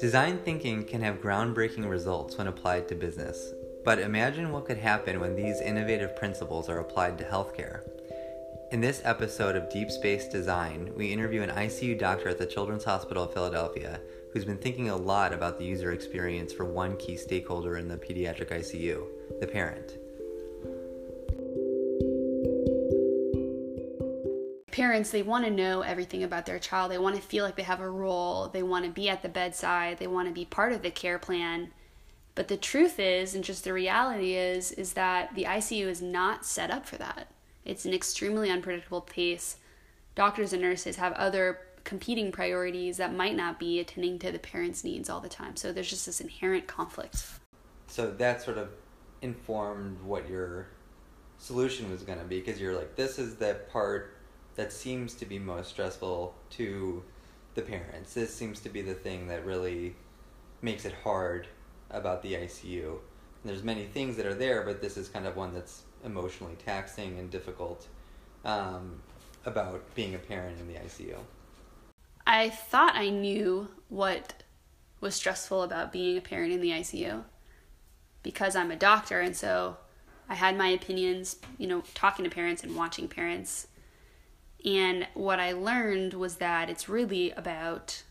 Design thinking can have groundbreaking results when applied to business, but imagine what could happen when these innovative principles are applied to healthcare. In this episode of Deep Space Design, we interview an ICU doctor at the Children's Hospital of Philadelphia who's been thinking a lot about the user experience for one key stakeholder in the pediatric ICU the parent. Parents they want to know everything about their child. They want to feel like they have a role. They want to be at the bedside. They want to be part of the care plan. But the truth is and just the reality is is that the ICU is not set up for that. It's an extremely unpredictable pace. Doctors and nurses have other competing priorities that might not be attending to the parents needs all the time. So there's just this inherent conflict. So that sort of informed what your solution was going to be because you're like this is the part that seems to be most stressful to the parents. This seems to be the thing that really makes it hard about the ICU. And there's many things that are there, but this is kind of one that's emotionally taxing and difficult um, about being a parent in the ICU. I thought I knew what was stressful about being a parent in the ICU because I'm a doctor, and so I had my opinions, you know, talking to parents and watching parents and what I learned was that it's really about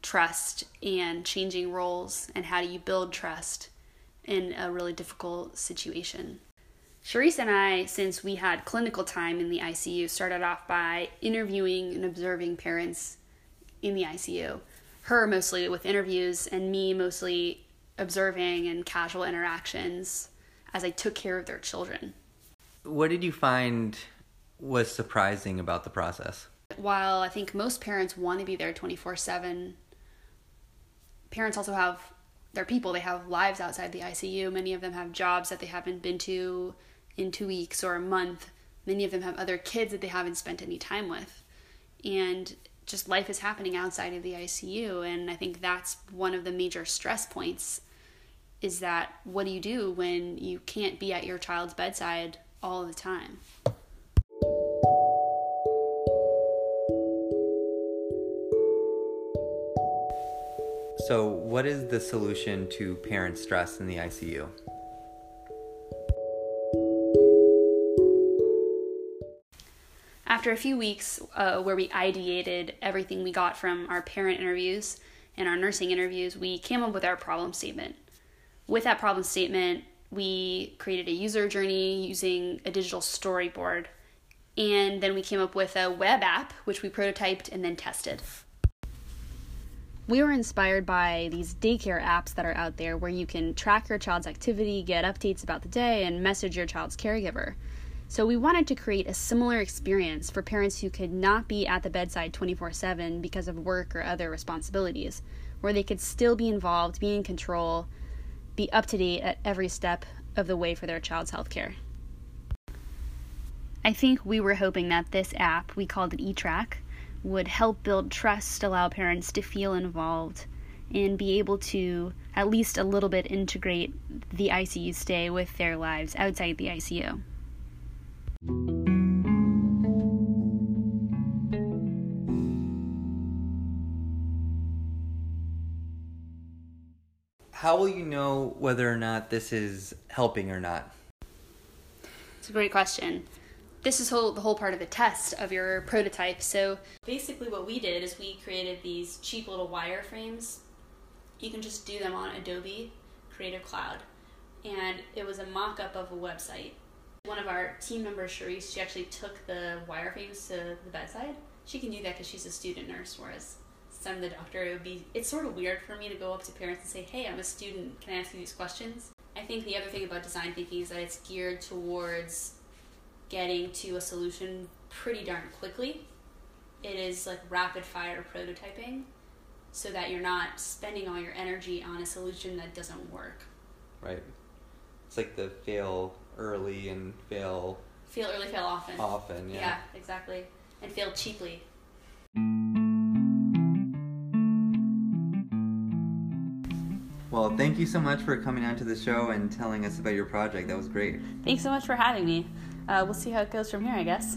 trust and changing roles and how do you build trust in a really difficult situation. Charisse and I, since we had clinical time in the ICU, started off by interviewing and observing parents in the ICU. Her mostly with interviews, and me mostly observing and casual interactions as I took care of their children. What did you find was surprising about the process? While I think most parents want to be there 24 7, parents also have their people. They have lives outside the ICU. Many of them have jobs that they haven't been to in two weeks or a month. Many of them have other kids that they haven't spent any time with. And just life is happening outside of the ICU. And I think that's one of the major stress points is that what do you do when you can't be at your child's bedside all the time? So, what is the solution to parent stress in the ICU? After a few weeks uh, where we ideated everything we got from our parent interviews and our nursing interviews, we came up with our problem statement. With that problem statement, we created a user journey using a digital storyboard. And then we came up with a web app, which we prototyped and then tested we were inspired by these daycare apps that are out there where you can track your child's activity, get updates about the day, and message your child's caregiver. So, we wanted to create a similar experience for parents who could not be at the bedside 24 7 because of work or other responsibilities, where they could still be involved, be in control, be up to date at every step of the way for their child's health care. I think we were hoping that this app, we called it eTrack, would help build trust, allow parents to feel involved, and be able to at least a little bit integrate the ICU stay with their lives outside the ICU. How will you know whether or not this is helping or not? It's a great question this is whole, the whole part of the test of your prototype. So basically, what we did is we created these cheap little wireframes. You can just do them on Adobe Creative Cloud, and it was a mock-up of a website. One of our team members, Charisse, she actually took the wireframes to the bedside. She can do that because she's a student nurse, whereas some of the doctor, it would be. It's sort of weird for me to go up to parents and say, "Hey, I'm a student. Can I ask you these questions?" I think the other thing about design thinking is that it's geared towards getting to a solution pretty darn quickly. It is like rapid fire prototyping so that you're not spending all your energy on a solution that doesn't work. Right. It's like the fail early and fail fail early, fail often. Often, yeah. Yeah, exactly. And fail cheaply. Well, thank you so much for coming on to the show and telling us about your project. That was great. Thanks so much for having me uh, we'll see how it goes from here, I guess.